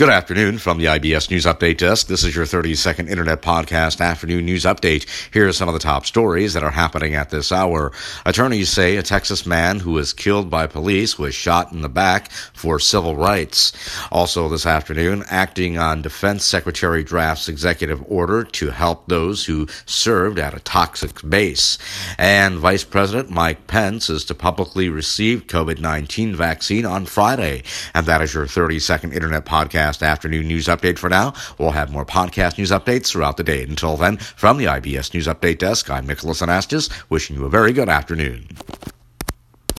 Good afternoon from the IBS News Update Desk. This is your 30 second Internet Podcast Afternoon News Update. Here are some of the top stories that are happening at this hour. Attorneys say a Texas man who was killed by police was shot in the back for civil rights. Also this afternoon, acting on Defense Secretary Draft's executive order to help those who served at a toxic base. And Vice President Mike Pence is to publicly receive COVID 19 vaccine on Friday. And that is your 30 second Internet Podcast podcast afternoon news update for now. We'll have more podcast news updates throughout the day. Until then, from the IBS News Update Desk, I'm Nicholas Anastas, wishing you a very good afternoon.